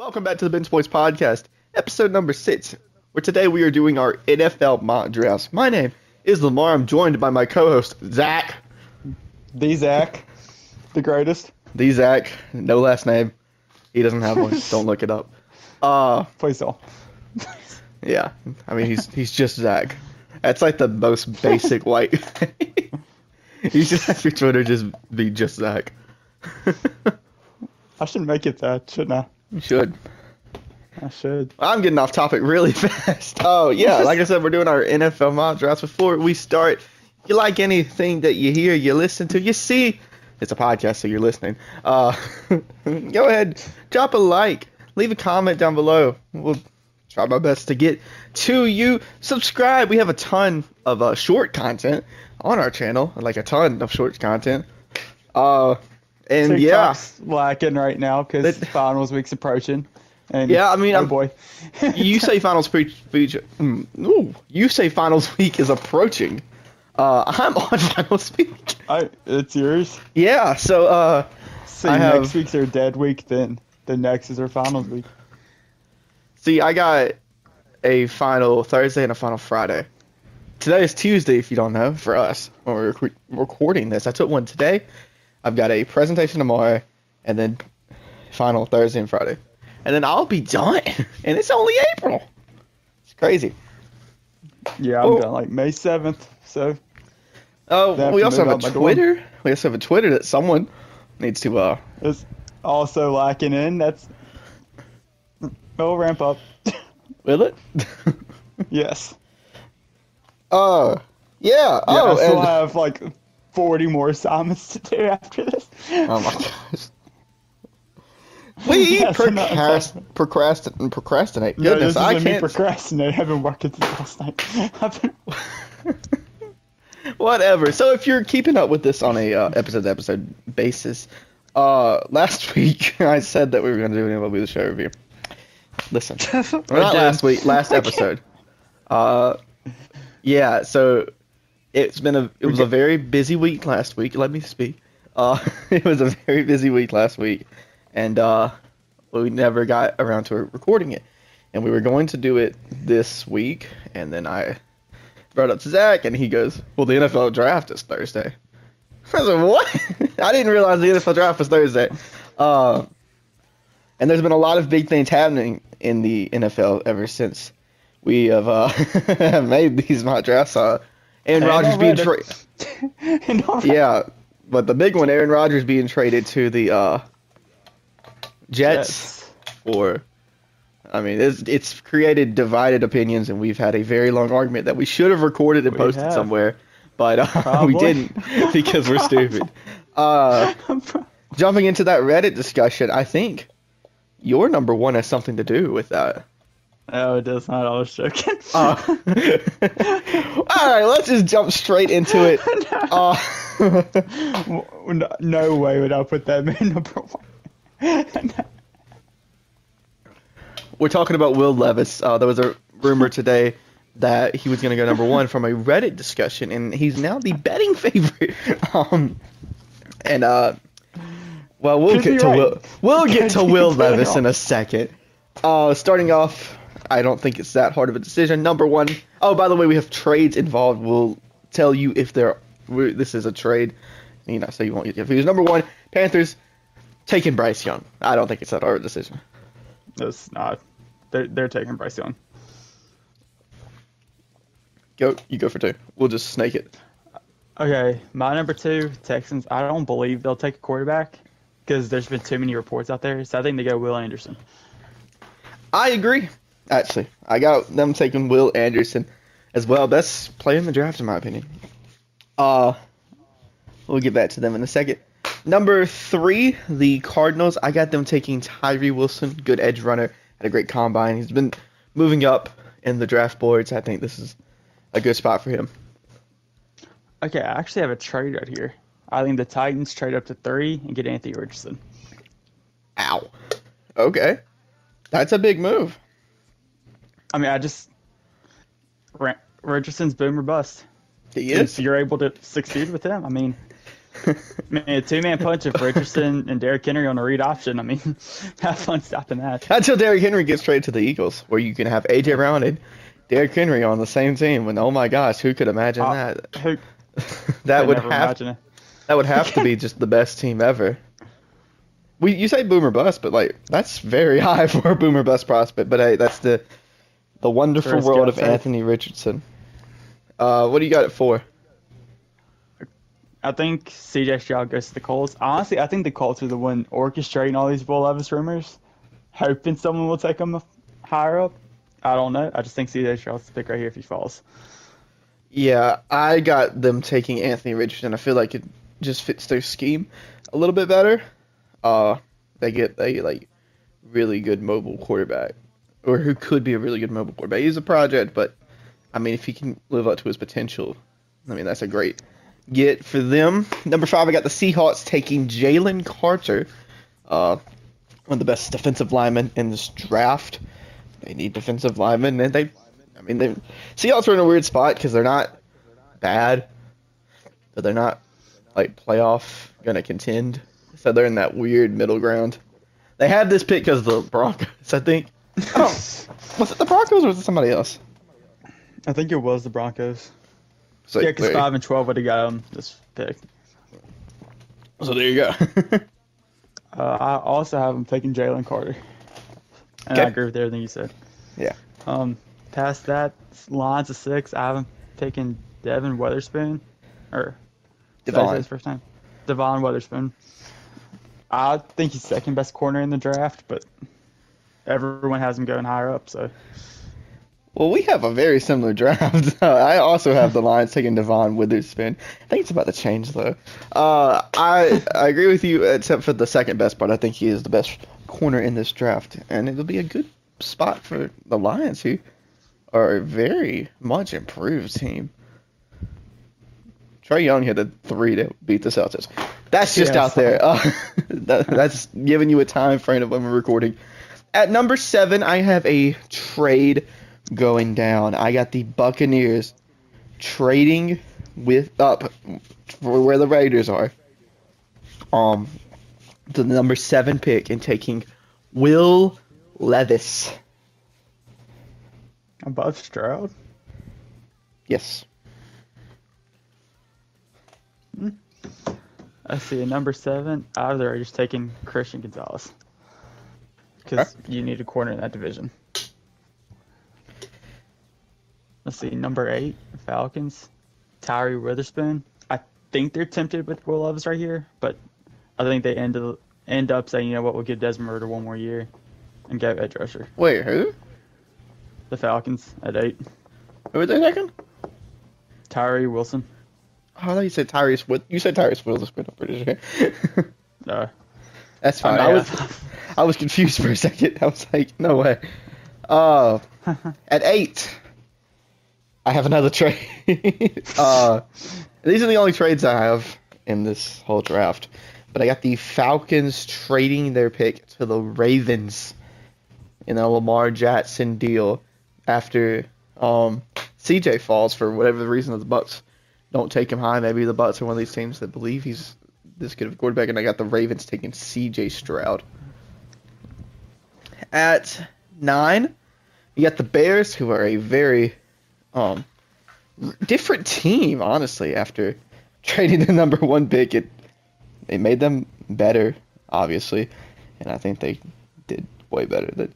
Welcome back to the Bench Boys Podcast, episode number six, where today we are doing our NFL mock drafts. My name is Lamar. I'm joined by my co-host Zach. The Zach, the greatest. The Zach, no last name. He doesn't have one. Don't look it up. Uh, Please don't. yeah. I mean, he's he's just Zach. That's like the most basic white. you should have your Twitter just be just Zach. I should make it that, shouldn't I? You should. I should. I'm getting off topic really fast. Oh yeah, like I said, we're doing our NFL mock drafts. Before we start, if you like anything that you hear, you listen to, you see, it's a podcast, so you're listening. Uh, go ahead, drop a like, leave a comment down below. We'll try my best to get to you. Subscribe. We have a ton of uh, short content on our channel, like a ton of short content. Uh, and yeah. TikTok's lacking right now because finals week's approaching. And Yeah, I mean, oh I'm- boy. you say finals pre- feature. Mm, ooh, you say finals week is approaching. Uh, I'm on finals week. I, it's yours. Yeah, so uh, See, I next have- week's our dead week. Then the next is our finals week. see, I got a final Thursday and a final Friday. Today is Tuesday, if you don't know, for us when we're rec- recording this. I took one today. I've got a presentation tomorrow, and then final Thursday and Friday, and then I'll be done. And it's only April. It's crazy. Yeah, I'm Oh. done like May seventh. So Oh, we also have a out my door. Twitter. We also have a Twitter that someone needs to uh it's also lacking in. That's it'll ramp up. Will it? yes. uh, yeah. Yeah, Oh, I still and, have like 40 more assignments to do after this. oh my gosh. We Yes, procrast- procrastinate, procrastinate. No, Goodness, this I can't. procrastinate. I've been working since last night. Been- Whatever. So if you're keeping up with this on a uh, episode to episode basis, uh, last week I said that we were going to do an MLB the Show review. Listen, not last week, last episode. Uh, yeah. So it's been a it was a very busy week last week. Let me speak. Uh, it was a very busy week last week, and uh, we never got around to recording it. And we were going to do it this week, and then I brought up to Zach, and he goes, "Well, the NFL draft is Thursday." I was like, "What?" I didn't realize the NFL draft was Thursday. Uh, and there's been a lot of big things happening in the NFL ever since we have uh, made these mock drafts. Uh, Aaron And Rodgers being traded. And all right. Yeah, but the big one, Aaron Rodgers being traded to the uh, Jets for. I mean, it's it's created divided opinions, and we've had a very long argument that we should have recorded and We posted have. somewhere, but uh, we didn't because we're stupid. Uh, jumping into that Reddit discussion, I think your number one has something to do with that. No, it does not. I was joking. Uh, all right, let's just jump straight into it. Uh, no, no way would I put that man number one. we're talking about Will Levis. Uh, there was a rumor today that he was going to go number one from a Reddit discussion, and he's now the betting favorite. Um, and uh, well, we'll Could get to right. Will. We'll get to Will Levis in a second. Uh, starting off, I don't think it's that hard of a decision. Number one. Oh, by the way, we have trades involved. We'll tell you if there. This is a trade. You know, so you won't get confused. Number one, Panthers taking Bryce Young. I don't think it's that hard of a decision. It's not. They're, they're taking Bryce Young. Go, you go for two. We'll just snake it. Okay, my number two, Texans. I don't believe they'll take a quarterback because there's been too many reports out there. So I think they go Will Anderson. I agree. Actually, I got them taking Will Anderson as well. Best player in the draft, in my opinion. Uh, we'll get back to them in a second. Number three, the Cardinals. I got them taking Tyree Wilson, good edge runner, had a great combine. He's been moving up in the draft boards. I think this is a good spot for him. Okay, I actually have a trade right here. I think the Titans trade up to three and get Anthony Richardson. Ow. Okay, that's a big move. I mean, I just Richardson's boom or bust. He If you're able to succeed with him, I mean, Man, a two man punch of Richardson and Derrick Henry on a read option. I mean, have fun stopping that. Until Derrick Henry gets traded to the Eagles, where you can have AJ Brown and Derrick Henry on the same team. And oh my gosh, who could imagine Uh, that? Who that would have imagine it? that would have to be just the best team ever. We you say boomer bust, but like that's very high for a boomer bust prospect. But hey, that's the the wonderful world of outside. Anthony Richardson. Uh, what do you got it for? I think CJ Stroud goes to the Colts. Honestly, I think the Colts are the one orchestrating all these Will Levis rumors, hoping someone will take him higher up. I don't know. I just think CJ Stroud's the pick right here if he falls. Yeah, I got them taking Anthony Richardson. I feel like it just fits their scheme a little bit better. Uh, they get a like really good mobile quarterback, or who could be a really good mobile quarterback. He's a project, but I mean, if he can live up to his potential, I mean, that's a great get for them. Number five, I got the Seahawks taking Jalen Carter, uh, one of the best defensive linemen in this draft. They need defensive linemen, and they, I mean, they Seahawks are in a weird spot because they're not bad, but they're not like playoff gonna contend. So they're in that weird middle ground. They had this pick because of the Broncos, I think. Oh, was it the Broncos or was it somebody else? I think it was the Broncos. So, yeah, because five and twelve would have got him this pick. so there you go. Uh, I also have him taking Jalen Carter, and Okay. I agree with everything you said. Yeah. Um, past that, lines of six, I have him taking Devon Witherspoon, or Devon. his first time? Devon Witherspoon. I think he's second best corner in the draft, but everyone has him going higher up. So Well, we have a very similar draft. I also have the Lions taking Devon Witherspoon. I think it's about to change though. Uh, I I agree with you, except for the second best part. I think he is the best corner in this draft, and it'll be a good spot for the Lions, who are a very much improved team. Trae Young hit a three to beat the Celtics. That's just Yeah, out there. Uh, that, that's giving you a time frame of when we're recording. At number seven, I have a trade going down. I got the Buccaneers trading with up for where the Raiders are. Um, the number seven pick and taking Will Levis. above Stroud, Yes. I see a number seven. Out of there, just taking Christian Gonzalez because you need a corner in that division. Let's see, number eight, Falcons, Tyree Witherspoon. I think they're tempted with Will Levis right here, but I think they end up, end up saying, you know what, we'll give Desmond Ridder one more year and go edge rusher. Wait, who? The Falcons at eight. Who were they taking? Tyree Wilson. Oh, I thought you said Tyrese. With you said Tyrese Witherspoon. I'm pretty sure. no, That's fine. I I was I was confused for a second. I was like, no way. Uh, at eight, I have another trade. uh, these are the only trades I have in this whole draft. But I got the Falcons trading their pick to the Ravens in a Lamar Jackson deal after um, CJ falls for whatever the reason the Bucks don't take him high. Maybe the Bucks are one of these teams that believe he's this good of a quarterback, and I got the Ravens taking CJ Stroud. At nine, you got the Bears, who are a very um different team, honestly. After trading the number one pick, it they made them better, obviously, and I think they did way better than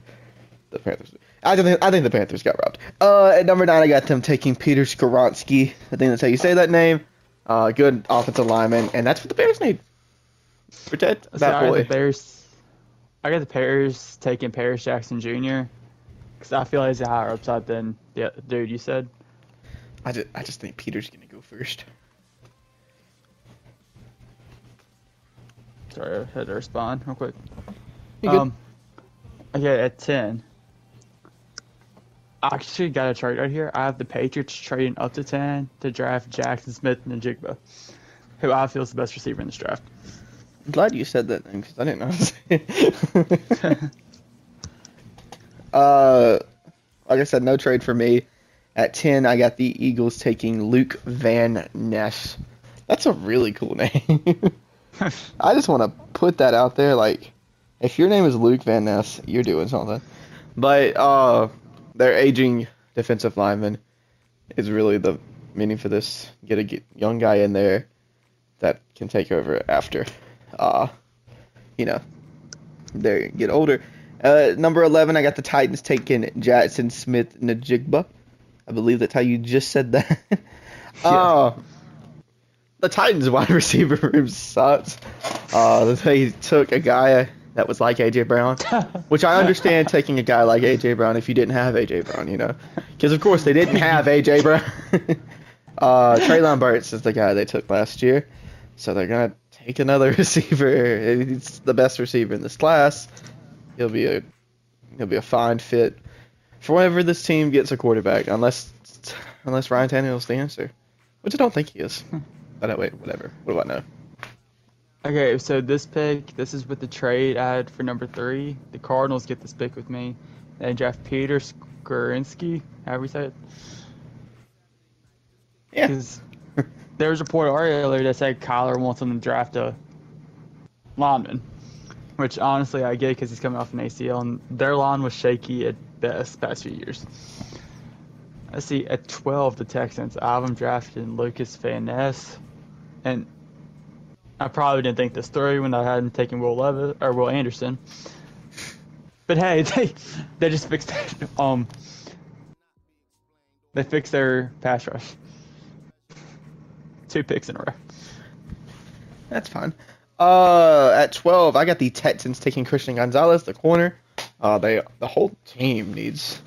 the Panthers. I think I think the Panthers got robbed. Uh, at number nine, I got them taking Peter Skoronski. I think that's how you say that name. Uh, good offensive lineman, and that's what the Bears need. Protect that boy. the Bears. I got the Bears taking Paris Jackson Jr. because I feel like he's a higher upside than the dude you said. I just, I just think Peter's gonna go first. Sorry, I had to respond real quick. You good? Um, okay, at ten. I actually got a trade right here. I have the Patriots trading up to ten to draft Jaxon Smith-Njigba, who I feel is the best receiver in this draft. I'm glad you said that because I didn't know. uh, like I said, no trade for me. At ten, I got the Eagles taking Luke Van Ness, That's a really cool name. I just want to put that out there. Like, if your name is Luke Van Ness, you're doing something. But uh, their aging defensive lineman is really the meaning for this. Get a young guy in there that can take over after, uh, you know, they get older. Uh, number 11, I got the Titans taking Jaxon Smith-Njigba. I believe that's how you just said that. yeah. Uh, the Titans wide receiver room sucks. Uh, they took a guy that was like AJ Brown, which I understand taking a guy like AJ Brown if you didn't have AJ Brown, you know, because of course they didn't have AJ Brown. uh, Treylon Burks is the guy they took last year, so they're gonna take another receiver. He's the best receiver in this class. He'll be a he'll be a fine fit for whenever this team gets a quarterback, unless unless Ryan Tannehill's the answer, which I don't think he is. Hmm. But wait, whatever. What do I know? Okay, so this pick, this is with the trade I had for number three. The Cardinals get this pick with me. They draft Peter Skoronski, however you say it. Yeah. Because there was a report earlier that said Kyler wants them to draft a lineman, which honestly I get because he's coming off an ACL, and their line was shaky at best past few years. I see at 12, the Texans, I have them drafting Lukas Van Ness, and I probably didn't think this through when I hadn't taken Will Levis or Will Anderson. But hey, they they just fixed um they fixed their pass rush. Two picks in a row. That's fine. Uh, at 12, I got the Texans taking Christian Gonzalez, the corner. Uh, they the whole team needs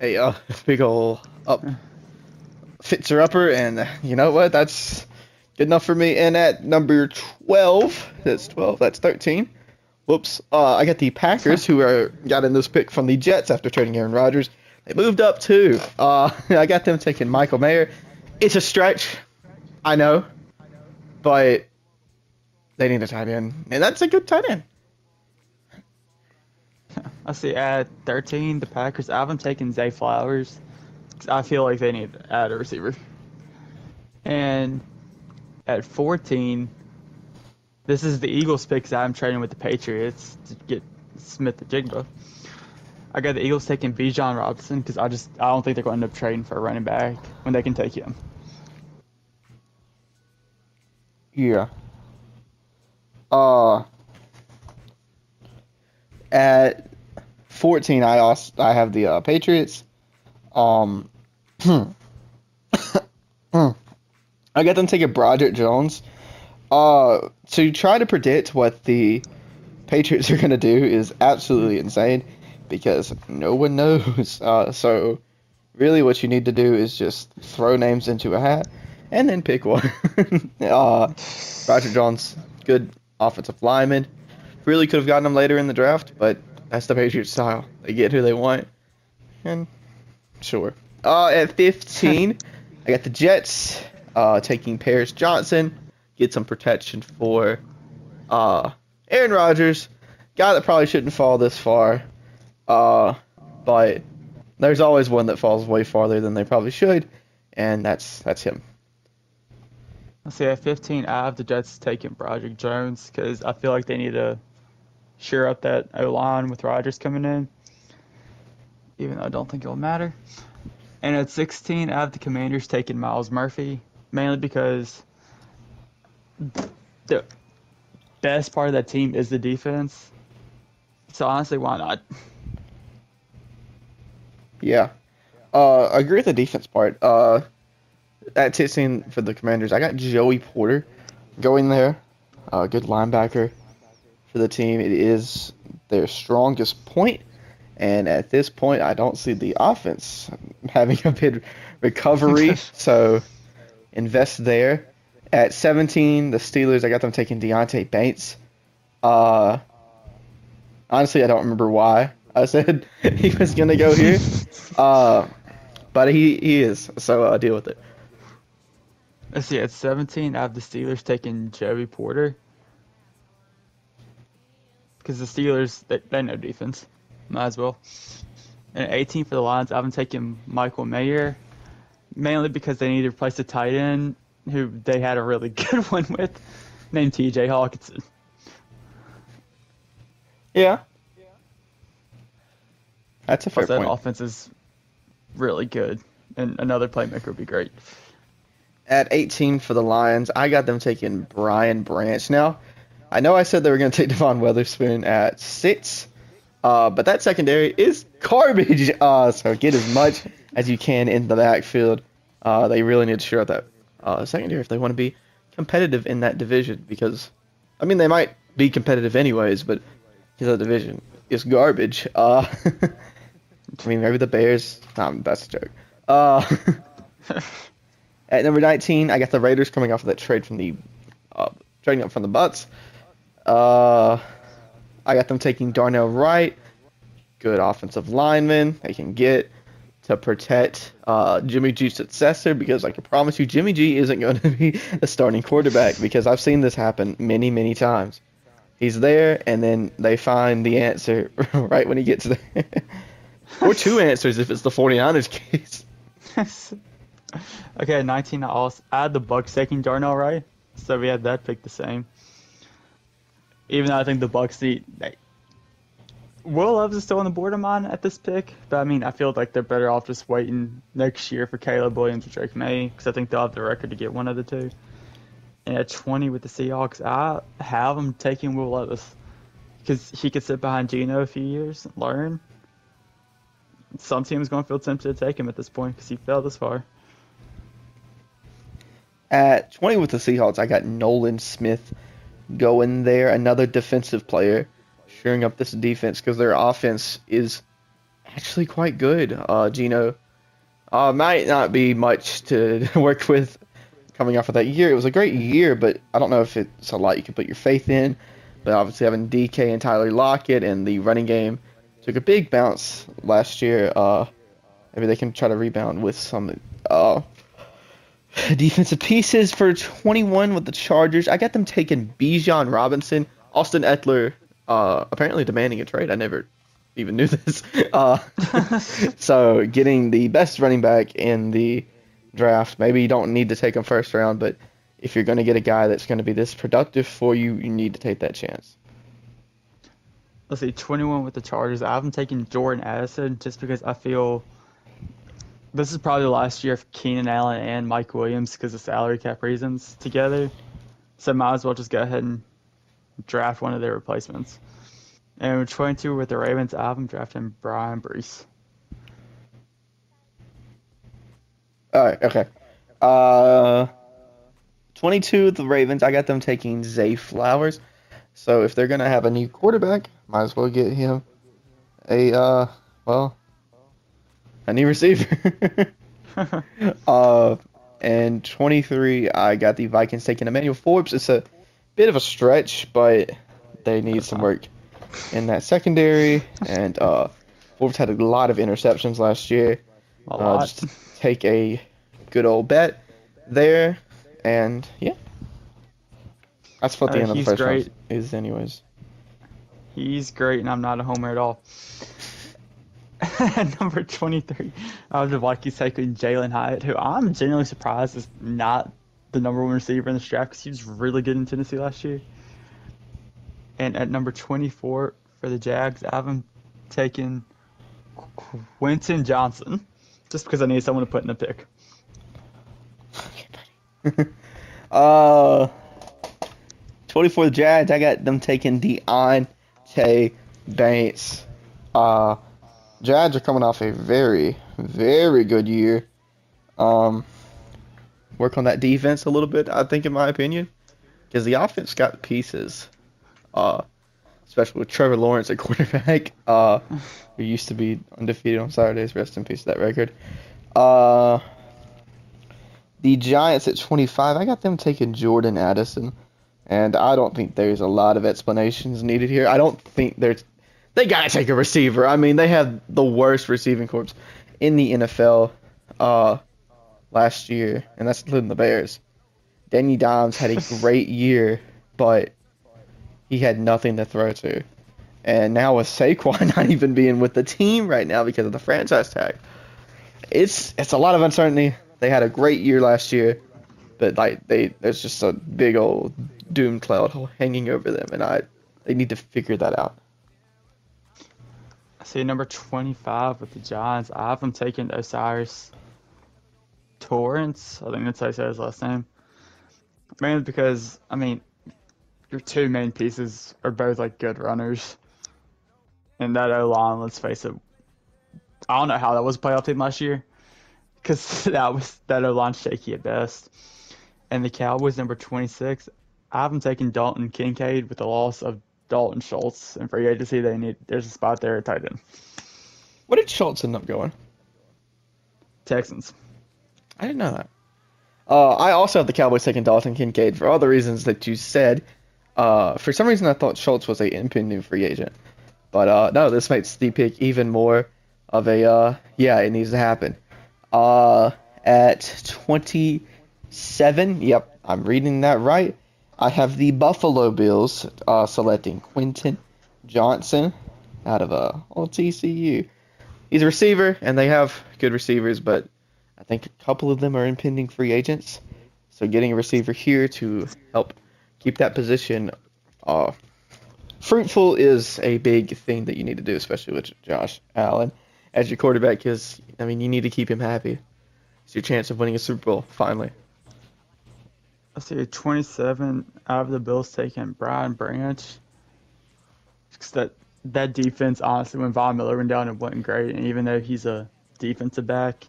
a uh, big ol' up fixer upper, and you know what? That's Good enough for me. And at number 12, that's 12, that's 13. Whoops. Uh, I got the Packers, who are got in this pick from the Jets after trading Aaron Rodgers. They moved up too. Uh, I got them taking Michael Mayer. It's a stretch, I know, but they need a tight end, and that's a good tight end. I see at 13, the Packers. I have them taking Zay Flowers. I feel like they need to add a receiver. And at 14, this is the Eagles pick because I'm trading with the Patriots to get Smith-Njigba. I got the Eagles taking Bijan Robinson because I just I don't think they're going to end up trading for a running back when they can take him. Yeah. Uh. At 14, I also I have the uh, Patriots. Um. I got them taking Broderick Jones. Uh, to try to predict what the Patriots are going to do is absolutely insane because no one knows. Uh, so, really, what you need to do is just throw names into a hat and then pick one. uh, Broderick Jones, good offensive lineman. Really could have gotten him later in the draft, but that's the Patriots style. They get who they want. And sure. Uh, at 15, I got the Jets uh, taking Paris Johnson, get some protection for uh, Aaron Rodgers, guy that probably shouldn't fall this far, uh, but there's always one that falls way farther than they probably should, and that's that's him. See, at 15, I have the Jets taking Broderick Jones because I feel like they need to shore up that O line with Rodgers coming in, even though I don't think it'll matter. And at 16, I have the Commanders taking Myles Murphy mainly because the best part of that team is the defense. So honestly, why not? Yeah, uh, I agree with the defense part. Uh, at 16 for the Commanders, I got Joey Porter going there. Uh, good linebacker for the team. It is their strongest point, and at this point, I don't see the offense having a big recovery. so invest there. At 17, the Steelers, I got them taking Deonte Banks. Uh, honestly, I don't remember why I said he was going to go here. uh, but he, he is, so uh, deal with it. Let's see, at 17, I have the Steelers taking Joey Porter. Because the Steelers, they, they know defense. Might as well. And 18 for the Lions, I have them taking Michael Mayer mainly because they need to replace the tight end who they had a really good one with, named T.J. Hockenson. Yeah. That's a fair Plus, that offense is really good, and another playmaker would be great. At 18 for the Lions, I got them taking Brian Branch. Now, I know I said they were going to take Devon Witherspoon at six, uh, but that secondary is garbage. Uh, so get as much as you can in the backfield. Uh, they really need to shore up that uh, secondary if they want to be competitive in that division because, I mean, they might be competitive anyways, but the division is garbage. Uh, I mean, maybe the Bears. Um, that's a joke. At number 19, I got the Raiders coming off of that trade from the uh, trading up from the Bucks. Uh, I got them taking Darnell Wright, good offensive lineman they can get to protect uh, Jimmy G's successor because I can promise you Jimmy G isn't going to be the starting quarterback because I've seen this happen many, many times. He's there, and then they find the answer right when he gets there. or two answers if it's the 49ers case. Okay, 19. I also I had the Bucks taking Darnell Wright, so we had that pick the same. Even though I think the Bucks need, they, Will Levis is still on the board of mine at this pick, but I mean I feel like they're better off just waiting next year for Caleb Williams or Drake Maye because I think they'll have the record to get one of the two. And at 20 with the Seahawks, I have them taking Will Levis because he could sit behind Geno a few years learn. Some team's going to feel tempted to take him at this point because he fell this far. At 20 with the Seahawks, I got Nolan Smith going there, another defensive player, shoring up this defense because their offense is actually quite good. Uh, Geno uh, might not be much to work with coming off of that year. It was a great year, but I don't know if it's a lot you can put your faith in. But obviously having DK and Tyler Lockett and the running game took a big bounce last year. Uh, maybe they can try to rebound with some uh, defensive pieces for 21 with the Chargers. I got them taking Bijan Robinson, Austin Ekeler, uh, apparently demanding a trade. I never even knew this. Uh, so getting the best running back in the draft. Maybe you don't need to take him first round, but if you're going to get a guy that's going to be this productive for you, you need to take that chance. Let's see, 21 with the Chargers. I haven't taken Jordan Addison just because I feel this is probably the last year of Keenan Allen and Mike Williams because of salary cap reasons together. So might as well just go ahead and draft one of their replacements. And with 22 with the Ravens, them drafting Bryan Bresee. All right, okay. Uh, 22 with the Ravens. I got them taking Zay Flowers. So if they're gonna have a new quarterback, might as well get him a uh, well, a new receiver. uh, and 23, I got the Vikings taking Emmanuel Forbes. It's a bit of a stretch, but they need some work in that secondary. And uh, Forbes had a lot of interceptions last year. A Uh, just take a good old bet there, and yeah, that's what the Uh, end of the first round is, anyways. He's great, and I'm not a homer at all. Number 23, I have the Vikings taking Jalin Hyatt, who I'm genuinely surprised is not the number one receiver in this draft because he was really good in Tennessee last year. And at number 24 for the Jags, I have him taking Quentin Johnson, just because I need someone to put in the pick. uh, 24 the Jags, I got them taking Deonte Banks. Uh, Jags are coming off a very, very good year. Um, work on that defense a little bit, I think, in my opinion, because the offense got pieces. Uh, especially with Trevor Lawrence at quarterback, uh, who used to be undefeated on Saturdays. Rest in peace that record. Uh, the Giants at 25, I got them taking Jordan Addison, and I don't think there's a lot of explanations needed here. I don't think there's they gotta take a receiver. I mean, they had the worst receiving corps in the NFL uh, last year, and that's including the Bears. Danny Dimes had a great year, but he had nothing to throw to. And now with Saquon not even being with the team right now because of the franchise tag, it's it's a lot of uncertainty. They had a great year last year. but like they there's just a big old doom cloud hanging over them, and I they need to figure that out. See number 25 with the Giants. I have them taking O'Cyrus Torrence. I think that's how you say his last name. Mainly because, I mean, your two main pieces are both like good runners. And that O line, let's face it, I don't know how that was a playoff team last year. Because that was that O line shaky at best. And the Cowboys, number 26, I have them taking Dalton Kincaid with the loss of Dalton Schultz and free agency. They need there's a spot there at tight end. What did Schultz end up going? Texans. I didn't know that. Uh, I also have the Cowboys taking Dalton Kincaid for all the reasons that you said. Uh, for some reason, I thought Schultz was a impending free agent, but uh, no, this makes the pick even more of a uh, yeah, it needs to happen. Uh, at 27, yep, I'm reading that right. I have the Buffalo Bills uh, selecting Quentin Johnson out of uh, TCU. He's a receiver, and they have good receivers, but I think a couple of them are impending free agents. So getting a receiver here to help keep that position uh, fruitful is a big thing that you need to do, especially with Josh Allen as your quarterback, because I mean you need to keep him happy. It's your chance of winning a Super Bowl finally. I see 27 out of the Bills taking Brian Branch. Because that that defense, honestly, when Von Miller went down, it wasn't great. And even though he's a defensive back,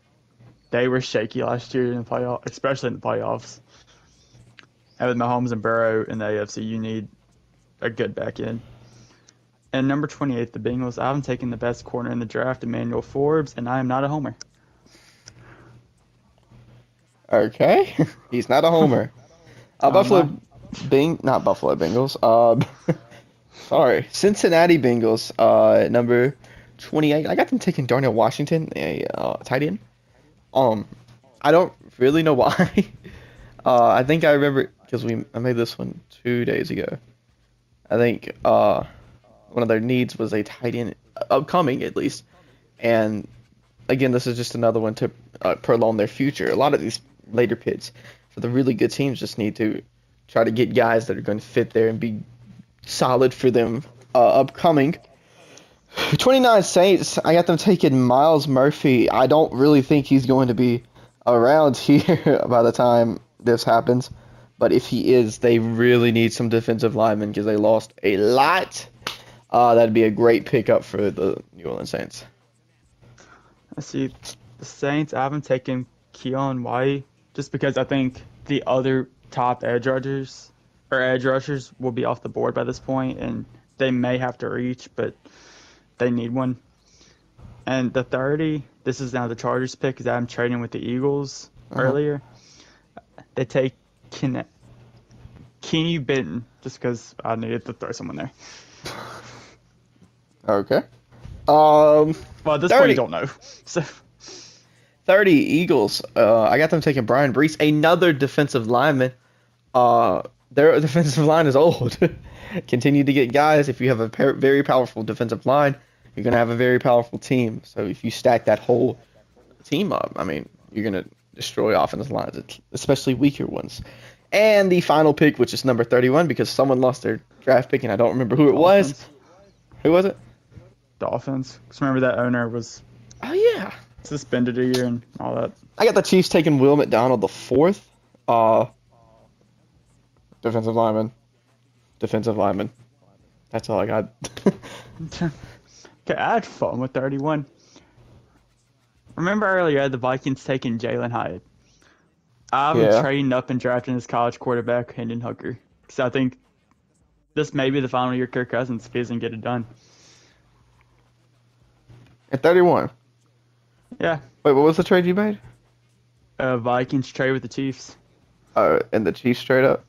they were shaky last year in the playoffs, especially in the playoffs. And with Mahomes and Burrow in the AFC, you need a good back end. And number 28, the Bengals. I haven't taken the best corner in the draft, Emmanuel Forbes, and I am not a homer. Okay, he's not a homer. Uh, Buffalo, Bing, not Buffalo Bengals. Uh, sorry, Cincinnati Bengals. Uh, number 28. I got them taking Darnell Washington, a uh, tight end. Um, I don't really know why. uh, I think I remember because we I made this one two days ago. I think uh, one of their needs was a tight end, upcoming at least, and again, this is just another one to uh, prolong their future. A lot of these later picks for the really good teams just need to try to get guys that are going to fit there and be solid for them uh, upcoming. 29 Saints, I got them taking Myles Murphy. I don't really think he's going to be around here by the time this happens. But if he is, they really need some defensive linemen because they lost a lot. Uh, that'd be a great pickup for the New Orleans Saints. I see the Saints. I haven't taken Keion White just because I think the other top edge rushers or edge rushers will be off the board by this point, and they may have to reach, but they need one. And the 30, this is now the Chargers pick because I'm trading with the Eagles Uh-huh. earlier. They take Ken- Kenny Benton just because I needed to throw someone there. Okay. Um, Well, at this 30. point, you don't know. So 30 Eagles. Uh, I got them taking Bryan Bresee, another defensive lineman. Uh, their defensive line is old. Continue to get guys. If you have a par- very powerful defensive line, you're gonna have a very powerful team. So if you stack that whole team up, I mean, you're gonna destroy offensive lines, especially weaker ones. And the final pick, which is number 31, because someone lost their draft pick, and I don't remember who it was. Who was it? Dolphins. Because remember that owner was Oh yeah, suspended a year and all that. I got the Chiefs taking Will McDonald the fourth. Uh, defensive lineman. Defensive lineman. That's all I got. Okay, I had fun with 31. Remember earlier I had the Vikings taking Jalin Hyatt. I'm Yeah. trading up and drafting his college quarterback, Hendon Hooker. Because I think this may be the final year Kirk Cousins doesn't get it done. At 31. Yeah, Wait, what was the trade you made? uh, Vikings trade with the Chiefs. Uh, and the Chiefs straight up.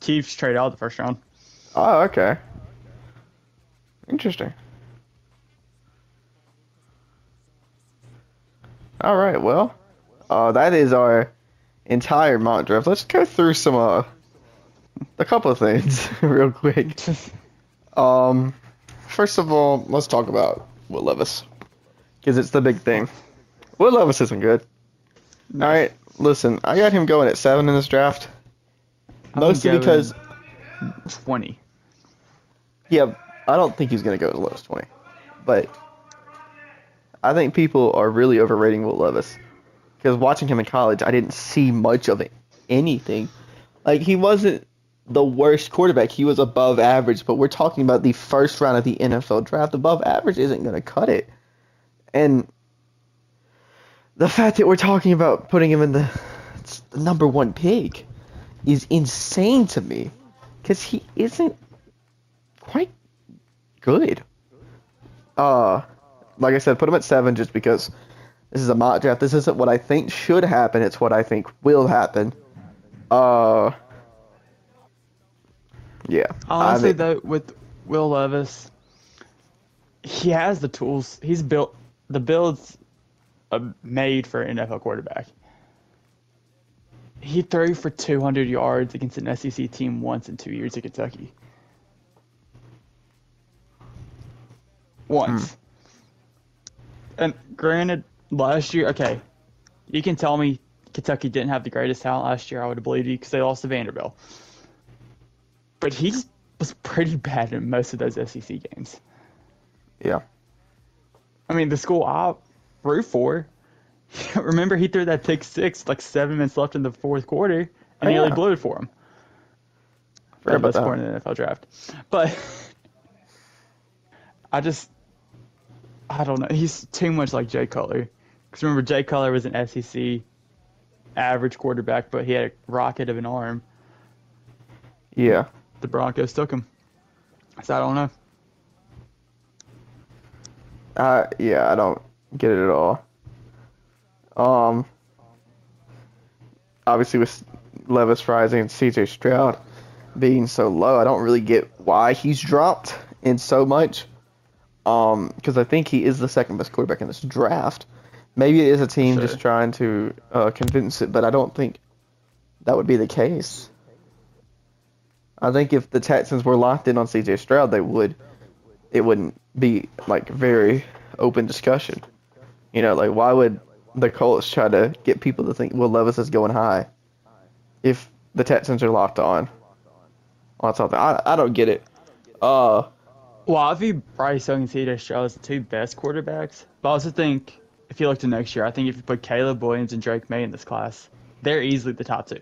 Chiefs trade out the first round. Oh, okay. Interesting. All right, well, uh, that is our entire mock draft. Let's go through some, uh, a couple of things real quick. Um, first of all, let's talk about Will Levis because it's the big thing. Will Levis isn't good. All right, listen, I got him going at seven in this draft. I'm Mostly because, 20. yeah, I don't think he's going to go as low as 20. But I think people are really overrating Will Levis. Because watching him in college, I didn't see much of it, anything. Like, he wasn't the worst quarterback. He was above average, but we're talking about the first round of the NFL draft. Above average isn't going to cut it. And the fact that we're talking about putting him in the, the number one pick is insane to me because he isn't quite good. Uh, like I said, put him at seven just because this is a mock draft. This isn't what I think should happen. It's what I think will happen. Uh, yeah. Honestly, I mean- though, with Will Levis, he has the tools. He's built the build's uh, made for an NFL quarterback. He threw for 200 yards against an SEC team once in two years at Kentucky. Once. And granted, last year, okay, you can tell me Kentucky didn't have the greatest talent last year. I would have believed you because they lost to Vanderbilt. But he was pretty bad in most of those SEC games. yeah. I mean, the school I root for. Remember, he threw that pick six like seven minutes left in the fourth quarter, and Oh, nearly blew it for him. Forgot about best that. point in the NFL draft. But I just, I don't know. He's too much like Jay Cutler. Because remember, Jay Cutler was an SEC average quarterback, but he had a rocket of an arm. Yeah. The Broncos took him. So I don't know. Uh, yeah, I don't get it at all. Um, obviously with Levis rising and CJ Stroud being so low, I don't really get why he's dropped in so much. Um, because I think he is the second best quarterback in this draft. Maybe it is a team Sure. just trying to uh, convince it, but I don't think that would be the case. I think if the Texans were locked in on CJ Stroud, they would. It wouldn't be like very open discussion. You know, like why would the Colts try to get people to think Will Levis is going high if the Texans are locked on on something? I I don't get it. Uh, Well, I view Bryce Young and CJ Stroud as the two best quarterbacks. But I also think if you look to next year, I think if you put Caleb Williams and Drake Maye in this class, they're easily the top two.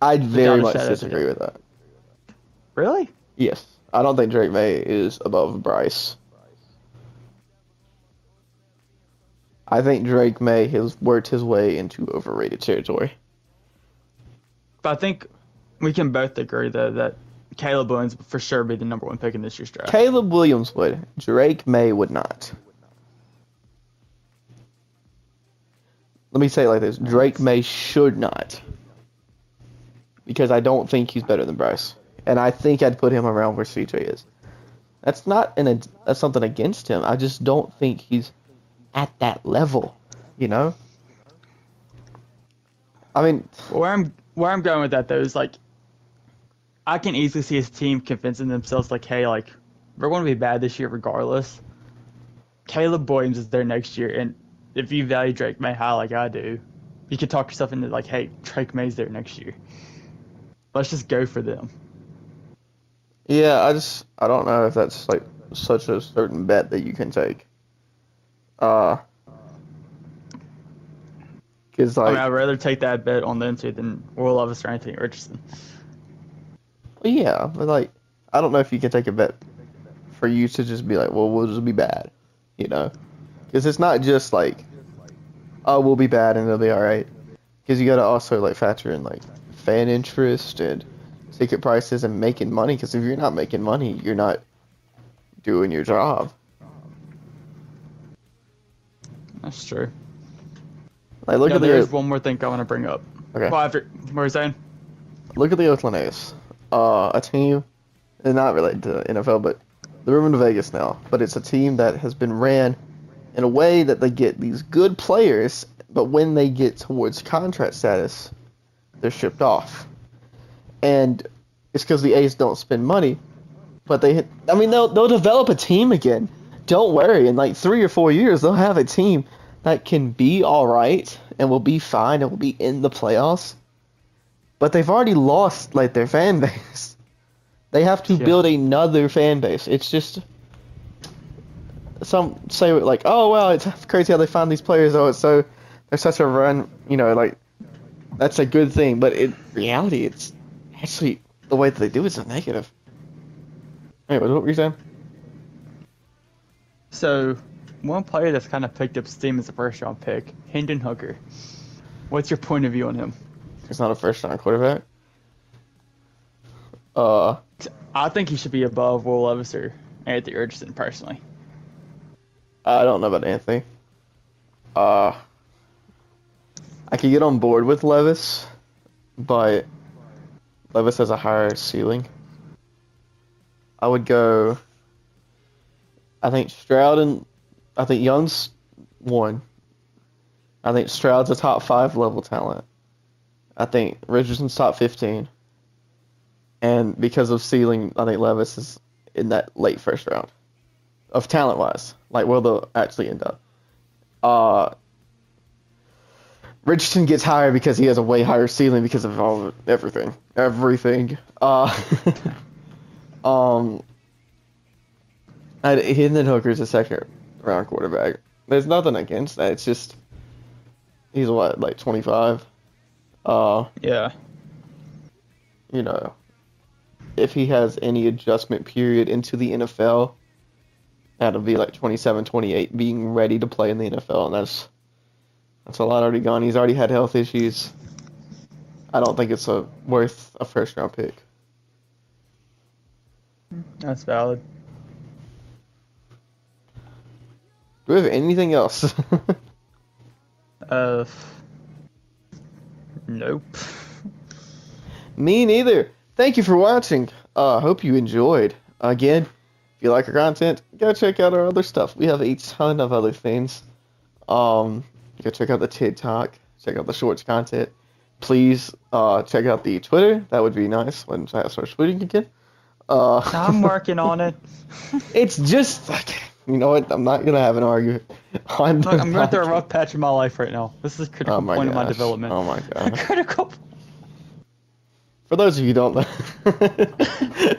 I very much shadow of a disagree with that. Really? Yes, I don't think Drake Maye is above Bryce. I think Drake Maye has worked his way into overrated territory. But I think we can both agree though that Caleb Williams would for sure be the number one pick in this year's draft. Caleb Williams would. Drake Maye would not. Let me say it like this: Drake Maye should not, because I don't think he's better than Bryce, and I think I'd put him around where CJ is. That's not an that's something against him. I just don't think he's at that level. You know. I mean, Where I'm where I'm going with that though is like I can easily see his team convincing themselves like, hey, like we're going to be bad this year regardless. Caleb Williams is there next year, and if you value Drake Maye high like I do, you can talk yourself into like, hey, Drake Maye's there next year. Let's just go for them. yeah, I just I don't know if that's like such a certain bet that you can take. Uh. Because I mean, I'd rather take that bet on them two than Will Levis or Anthony Richardson. Yeah, but like, I don't know if you can take a bet for you to just be like, well, we'll just be bad, you know? Because it's not just like, oh, we'll be bad and it'll be all right. Because you got to also like factor in like fan interest and ticket prices and making money. Because if you're not making money, you're not doing your job. That's true. Like, look at there's the one more thing I want to bring up. okay. Well, after what you saying? look at the Oakland A's. Uh, a team, and not related to NFL, but they're moving to Vegas now. But it's a team that has been ran in a way that they get these good players, but when they get towards contract status, they're shipped off. And it's because the A's don't spend money, but they, I mean, they'll they'll develop a team again. Don't worry, in like three or four years, they'll have a team that can be all right and will be fine and will be in the playoffs. But they've already lost like their fan base. They have to Yeah. build another fan base. It's just some say like, oh well, it's crazy how they find these players. Oh, it's so they're such a run. You know, like that's a good thing. But in reality, it's actually the way that they do it is a negative. Anyway, what were you saying? So, one player that's kind of picked up steam as a first round pick, Hendon Hooker. What's your point of view on him? He's not a first round quarterback. Uh, I think he should be above Will Levis or Anthony Richardson personally. I don't know about Anthony. Uh, I could get on board with Levis, but Levis has a higher ceiling. I would go. I think Stroud and I think Young's one. I think Stroud's a top five level talent. I think Richardson's top fifteen. And because of ceiling, I think Levis is in that late first round of talent wise. Like where they'll actually end up. Uh Richardson gets higher because he has a way higher ceiling because of all everything. Everything. Uh Um and Hendon Hooker's a second round quarterback. There's nothing against that. It's just he's what, like twenty five? Uh Yeah. you know, if he has any adjustment period into the NFL, that'll be like 27, 28, being ready to play in the NFL, and that's that's a lot already gone. He's already had health issues. I don't think it's a worth a first round pick. That's valid. Do we have anything else? Uh, nope. Me neither. Thank you for watching. Uh, hope you enjoyed. Again, if you like our content, go check out our other stuff. We have a ton of other things. Um, go check out the TikTok. Check out the shorts content. Please uh, check out the Twitter. That would be nice when I start tweeting again. Uh, I'm working on it. it's just like you know what? I'm not gonna have an argument. the Look, I'm going through a rough patch in my life right now. This is a critical Oh point of my development. Oh my gosh. critical. For those of you who don't know,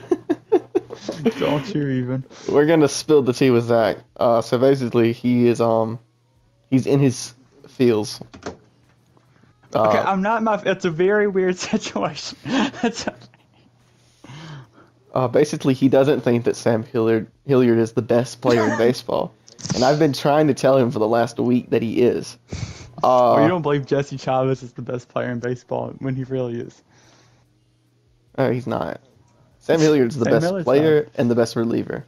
Don't you even? we're gonna spill the tea with Zach. Uh, so basically, he is um, he's in his feels. Uh, Okay, I'm not in my. It's a very weird situation. Uh, basically, he doesn't think that Sam Hilliard Hilliard is the best player in baseball, and I've been trying to tell him for the last week that he is. Uh, or you don't believe Jesse Chavez is the best player in baseball when he really is. no, he's not. Sam Hilliard's the Sam best Hilliard's player and the best reliever.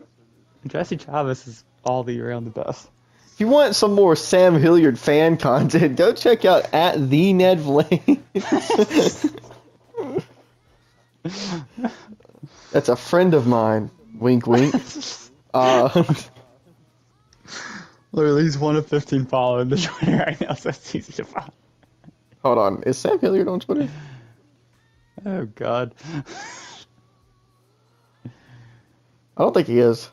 Jesse Chavez is all the year round the best. If you want some more Sam Hilliard fan content, go check out at the Ned Vlade. That's a friend of mine. Wink, wink. Uh, Literally, he's one of 15 following the Twitter right now, so it's easy to find. hold on, is Sam Hilliard on Twitter? Oh God. I don't think he is.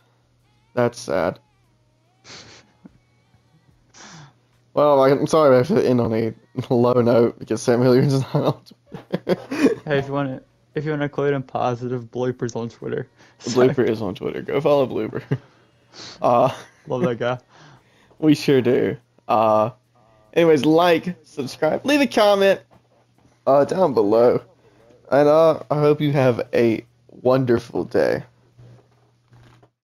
That's sad. Well, I'm sorry I have to end on a low note because Sam Hilliard's not on Twitter. Hey, if you want to, if you want to include in positive bloopers on Twitter, Blooper is on Twitter. Go follow Blooper. Uh, love that guy. we sure do. Uh, anyways, like, subscribe, leave a comment uh, down below. And uh, I hope you have a wonderful day.